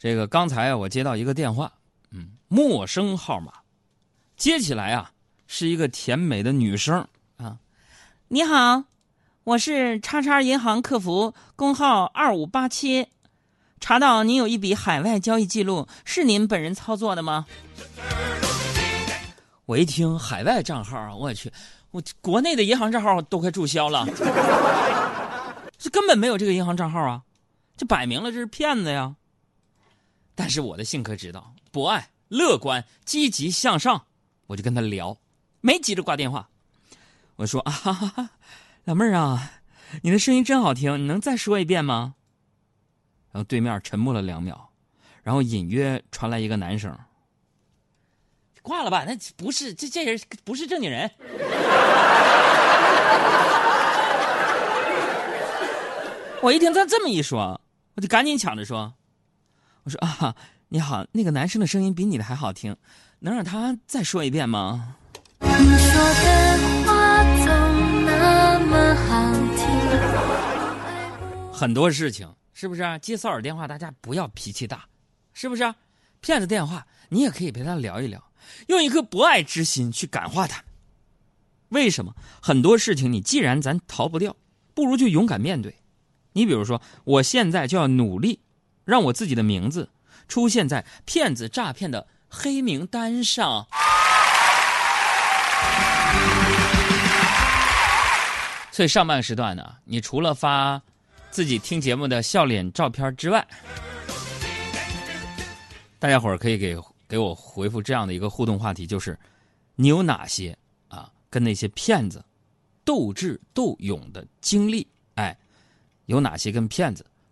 这个刚才啊，我接到一个电话，嗯，陌生号码，接起来啊，是一个甜美的女声啊。你好，我是叉叉银行客服，工号二五八七，查到您有一笔海外交易记录，是您本人操作的吗？我一听海外账号啊，我去，我国内的银行账号都快注销了，这根本没有这个银行账号啊，这摆明了这是骗子呀。但是我的性格知道，博爱、乐观、积极向上，我就跟他聊，没急着挂电话。我说啊，哈哈，老妹儿啊，你的声音真好听，你能再说一遍吗？然后对面沉默了两秒，然后隐约传来一个男声：“挂了吧，那不是这这人不是正经人。”我一听他这么一说，我就赶紧抢着说。我说啊，你好，那个男生的声音比你的还好听，能让他再说一遍吗？你说的话总那么好听。很多事情是不是啊？接骚扰电话，大家不要脾气大，是不是啊？骗子电话，你也可以陪他聊一聊，用一颗博爱之心去感化他。为什么？很多事情你既然咱逃不掉，不如就勇敢面对。你比如说，我现在就要努力。让我自己的名字出现在骗子诈骗的黑名单上。所以上半时段呢，你除了发自己听节目的笑脸照片之外，大家伙儿可以给给我回复这样的一个互动话题，就是你有哪些啊跟那些骗子斗智斗勇的经历？哎，有哪些跟骗子？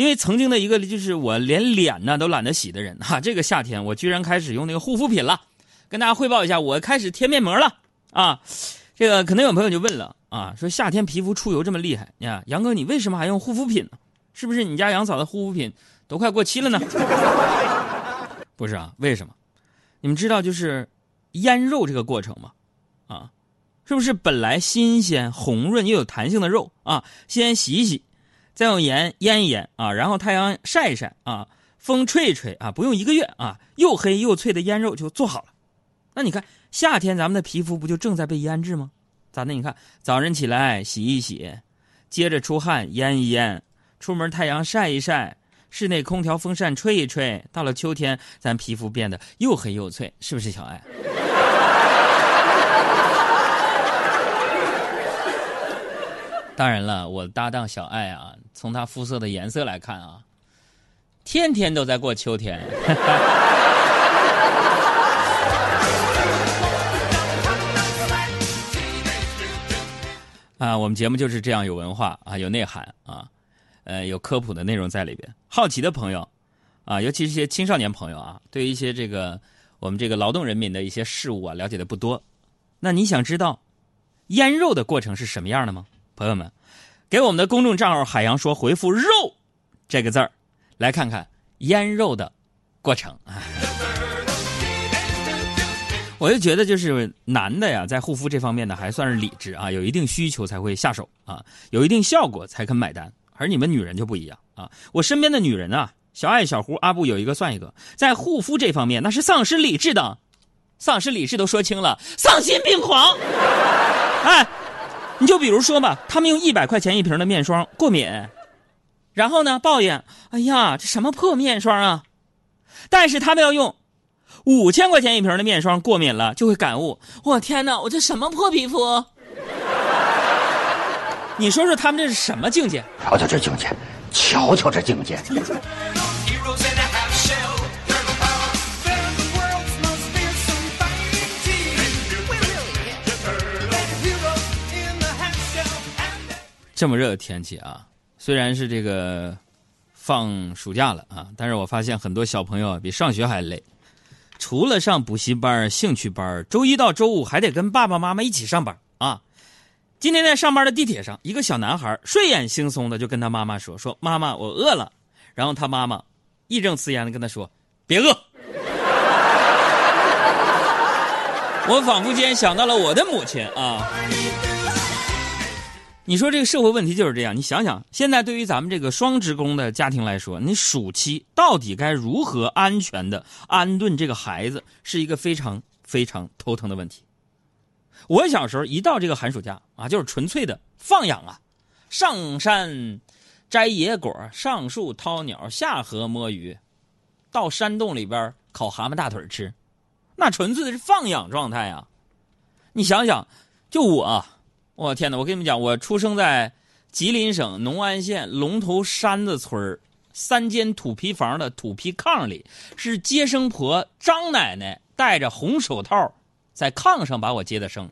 因为曾经的一个就是我连脸呢都懒得洗的人哈，这个夏天我居然开始用那个护肤品了，跟大家汇报一下，我开始贴面膜了啊。这个可能有朋友就问了啊，说夏天皮肤出油这么厉害呀，杨哥你为什么还用护肤品呢？是不是你家杨嫂的护肤品都快过期了呢？不是啊，为什么？你们知道就是腌肉这个过程吗？啊，是不是本来新鲜红润又有弹性的肉啊，先洗一洗。再用盐腌一腌啊，然后太阳晒一晒啊，风吹一吹啊，不用一个月啊，又黑又脆的腌肉就做好了。那你看夏天咱们的皮肤不就正在被腌制吗？咋的？你看早晨起来洗一洗，接着出汗腌一腌，出门太阳晒一晒，室内空调风扇吹一吹，到了秋天咱皮肤变得又黑又脆，是不是小爱？当然了，我搭档小爱啊，从她肤色的颜色来看啊，天天都在过秋天。啊，我们节目就是这样有文化啊，有内涵啊，呃，有科普的内容在里边。好奇的朋友啊，尤其是一些青少年朋友啊，对一些这个我们这个劳动人民的一些事物啊，了解的不多。那你想知道腌肉的过程是什么样的吗？朋友们，给我们的公众账号“海洋说”回复“肉”这个字儿，来看看腌肉的过程。我就觉得，就是男的呀，在护肤这方面呢，还算是理智啊，有一定需求才会下手啊，有一定效果才肯买单。而你们女人就不一样啊，我身边的女人啊，小爱、小胡、阿布有一个算一个，在护肤这方面那是丧失理智的，丧失理智都说清了，丧心病狂。哎。你就比如说吧，他们用一百块钱一瓶的面霜过敏，然后呢抱怨：“哎呀，这什么破面霜啊！”但是他们要用五千块钱一瓶的面霜过敏了，就会感悟：“我天哪，我这什么破皮肤？”你说说他们这是什么境界？瞧瞧这境界，瞧瞧这境界。这么热的天气啊，虽然是这个放暑假了啊，但是我发现很多小朋友比上学还累。除了上补习班、兴趣班，周一到周五还得跟爸爸妈妈一起上班啊。今天在上班的地铁上，一个小男孩睡眼惺忪的就跟他妈妈说：“说妈妈，我饿了。”然后他妈妈义正辞严的跟他说：“别饿。”我仿佛间想到了我的母亲啊。你说这个社会问题就是这样，你想想，现在对于咱们这个双职工的家庭来说，你暑期到底该如何安全的安顿这个孩子，是一个非常非常头疼的问题。我小时候一到这个寒暑假啊，就是纯粹的放养啊，上山摘野果，上树掏鸟，下河摸鱼，到山洞里边烤蛤蟆大腿吃，那纯粹的是放养状态啊。你想想，就我。我天哪！我跟你们讲，我出生在吉林省农安县龙头山子村三间土坯房的土坯炕里，是接生婆张奶奶戴着红手套在炕上把我接的生。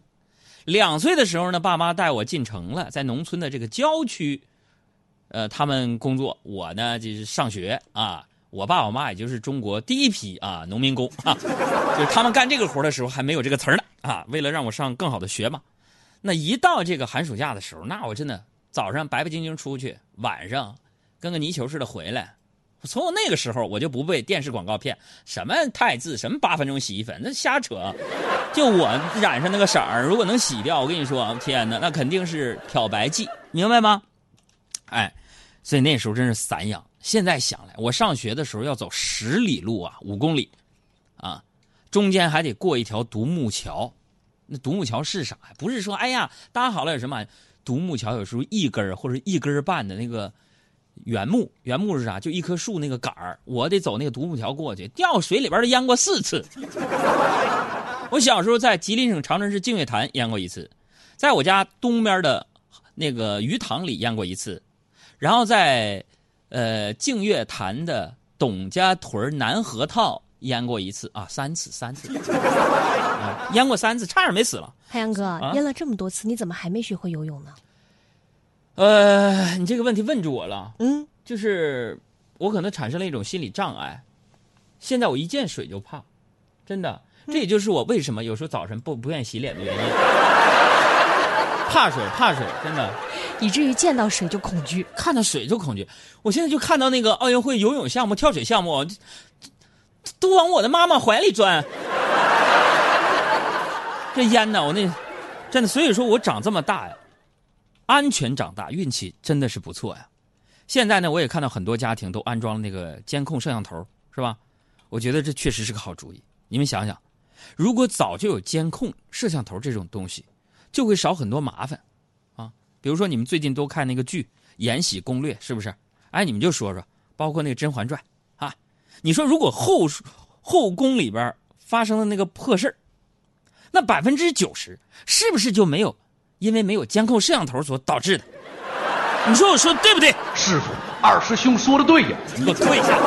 两岁的时候呢，爸妈带我进城了，在农村的这个郊区，呃，他们工作，我呢就是上学啊。我爸我妈也就是中国第一批啊农民工啊，就是他们干这个活的时候还没有这个词呢啊，为了让我上更好的学嘛。那一到这个寒暑假的时候，那我真的早上白白净净出去，晚上跟个泥鳅似的回来。从我那个时候我就不被电视广告骗，什么汰渍，什么八分钟洗衣粉，那瞎扯。就我染上那个色儿，如果能洗掉，我跟你说，天哪，那肯定是漂白剂，明白吗？哎，所以那时候真是散养。现在想来，我上学的时候要走十里路啊，五公里，啊，中间还得过一条独木桥。那独木桥是啥呀？不是说哎呀搭好了有什么？独木桥有时候一根或者一根半的那个原木，原木是啥？就一棵树那个杆儿，我得走那个独木桥过去，掉水里边都淹过四次。我小时候在吉林省长春市净月潭淹过一次，在我家东边的那个鱼塘里淹过一次，然后在呃净月潭的董家屯南河套。淹过一次啊，三次，三次，淹过三次，差点没死了。海洋哥，淹了这么多次，你怎么还没学会游泳呢？呃，你这个问题问住我了。嗯，就是我可能产生了一种心理障碍，现在我一见水就怕，真的，这也就是我为什么有时候早晨不不愿意洗脸的原因。怕水，怕水，真的，以至于见到水就恐惧，看到水就恐惧。我现在就看到那个奥运会游泳项目、跳水项目。都往我的妈妈怀里钻，这烟呢？我那真的，所以说我长这么大呀，安全长大，运气真的是不错呀。现在呢，我也看到很多家庭都安装了那个监控摄像头，是吧？我觉得这确实是个好主意。你们想想，如果早就有监控摄像头这种东西，就会少很多麻烦啊。比如说你们最近都看那个剧《延禧攻略》，是不是？哎，你们就说说，包括那个《甄嬛传》。啊你说，如果后后宫里边发生的那个破事那百分之九十是不是就没有因为没有监控摄像头所导致的？你说我说对不对？师傅，二师兄说的对呀，你给我退下。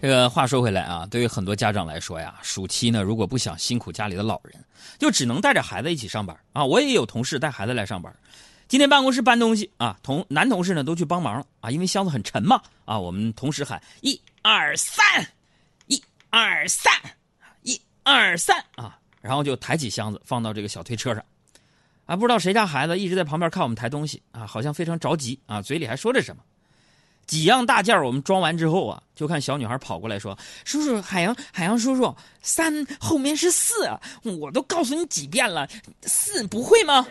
这个话说回来啊，对于很多家长来说呀，暑期呢，如果不想辛苦家里的老人，就只能带着孩子一起上班啊。我也有同事带孩子来上班，今天办公室搬东西啊，同男同事呢都去帮忙了啊，因为箱子很沉嘛啊。我们同时喊一二三，一二三，一二三啊，然后就抬起箱子放到这个小推车上，啊，不知道谁家孩子一直在旁边看我们抬东西啊，好像非常着急啊，嘴里还说着什么。几样大件我们装完之后啊，就看小女孩跑过来说：“叔叔，海洋，海洋叔叔，三后面是四！我都告诉你几遍了，四不会吗？”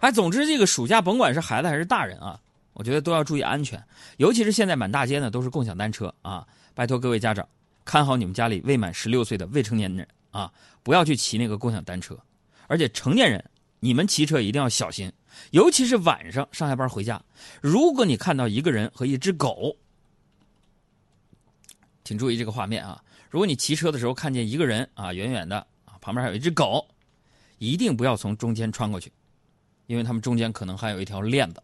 哎，总之这个暑假，甭管是孩子还是大人啊，我觉得都要注意安全，尤其是现在满大街呢都是共享单车啊！拜托各位家长，看好你们家里未满十六岁的未成年人啊，不要去骑那个共享单车，而且成年人。你们骑车一定要小心，尤其是晚上上下班回家。如果你看到一个人和一只狗，请注意这个画面啊！如果你骑车的时候看见一个人啊，远远的啊，旁边还有一只狗，一定不要从中间穿过去，因为他们中间可能还有一条链子。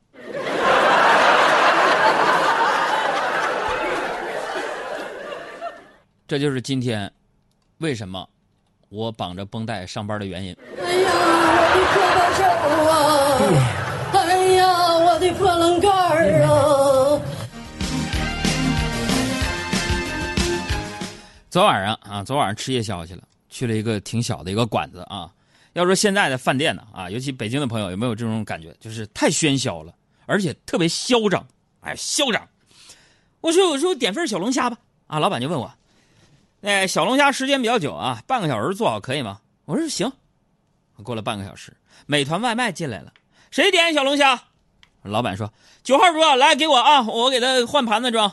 这就是今天为什么我绑着绷带上班的原因。的胳膊肘啊！哎呀，我的破棱盖儿啊！昨晚上啊，昨晚上吃夜宵去了，去了一个挺小的一个馆子啊。要说现在的饭店呢啊，尤其北京的朋友有没有这种感觉？就是太喧嚣了，而且特别嚣张，哎，嚣张。我说我说点份小龙虾吧，啊，老板就问我，哎，小龙虾时间比较久啊，半个小时做好可以吗？我说行。过了半个小时，美团外卖进来了，谁点小龙虾？老板说九号桌来给我啊，我给他换盘子装。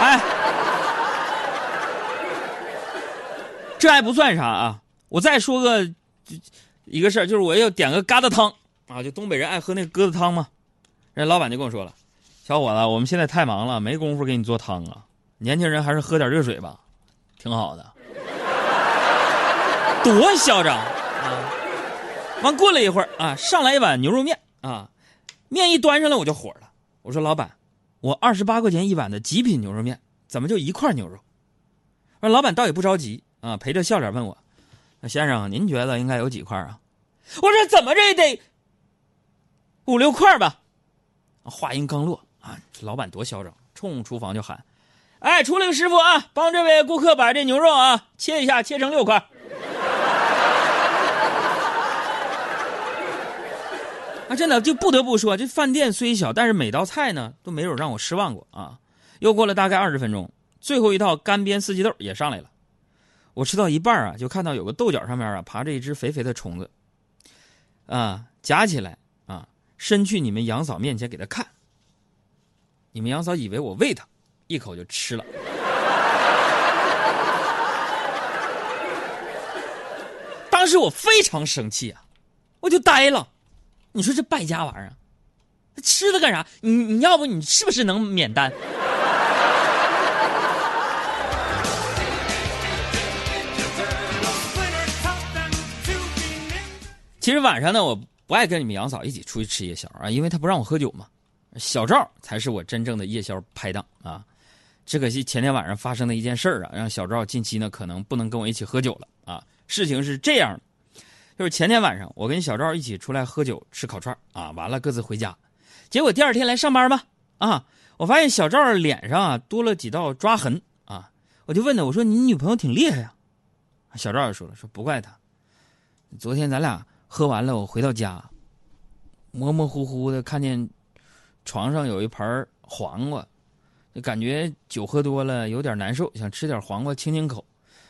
哎，这还不算啥啊。我再说个一个事儿，就是我要点个疙瘩汤啊，就东北人爱喝那个疙瘩汤嘛。人老板就跟我说了：“小伙子，我们现在太忙了，没工夫给你做汤啊。年轻人还是喝点热水吧，挺好的。”多嚣张！啊完过了一会儿啊，上来一碗牛肉面啊，面一端上来我就火了。我说：“老板，我二十八块钱一碗的极品牛肉面，怎么就一块牛肉？”而老板倒也不着急啊，陪着笑脸问我。先生，您觉得应该有几块啊？我说怎么着也得五六块吧。话音刚落啊，老板多嚣张，冲厨房就喊：“哎，出来个师傅啊，帮这位顾客把这牛肉啊切一下，切成六块。”啊，真的就不得不说，这饭店虽小，但是每道菜呢都没有让我失望过啊。又过了大概二十分钟，最后一套干煸四季豆也上来了。我吃到一半啊，就看到有个豆角上面啊爬着一只肥肥的虫子，啊，夹起来啊，伸去你们杨嫂面前给他看。你们杨嫂以为我喂他，一口就吃了。当时我非常生气啊，我就呆了。你说这败家玩意儿，吃它干啥？你你要不你是不是能免单？其实晚上呢，我不爱跟你们杨嫂一起出去吃夜宵啊，因为她不让我喝酒嘛。小赵才是我真正的夜宵拍档啊。只可惜前天晚上发生的一件事儿啊，让小赵近期呢可能不能跟我一起喝酒了啊。事情是这样的，就是前天晚上我跟小赵一起出来喝酒吃烤串啊，完了各自回家，结果第二天来上班吧啊，我发现小赵脸上啊多了几道抓痕啊，我就问他，我说你女朋友挺厉害呀？小赵也说了，说不怪他，昨天咱俩。喝完了，我回到家，模模糊糊的看见床上有一盘黄瓜，就感觉酒喝多了有点难受，想吃点黄瓜清清口，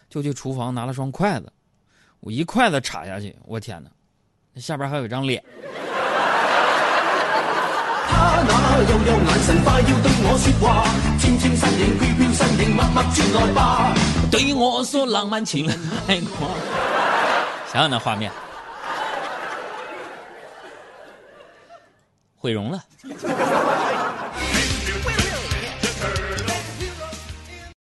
就去厨房拿了双筷子，我一筷子插下去，我天哪，那下边还有一张脸。对我说浪漫情人爱过，想想那画面。毁容了。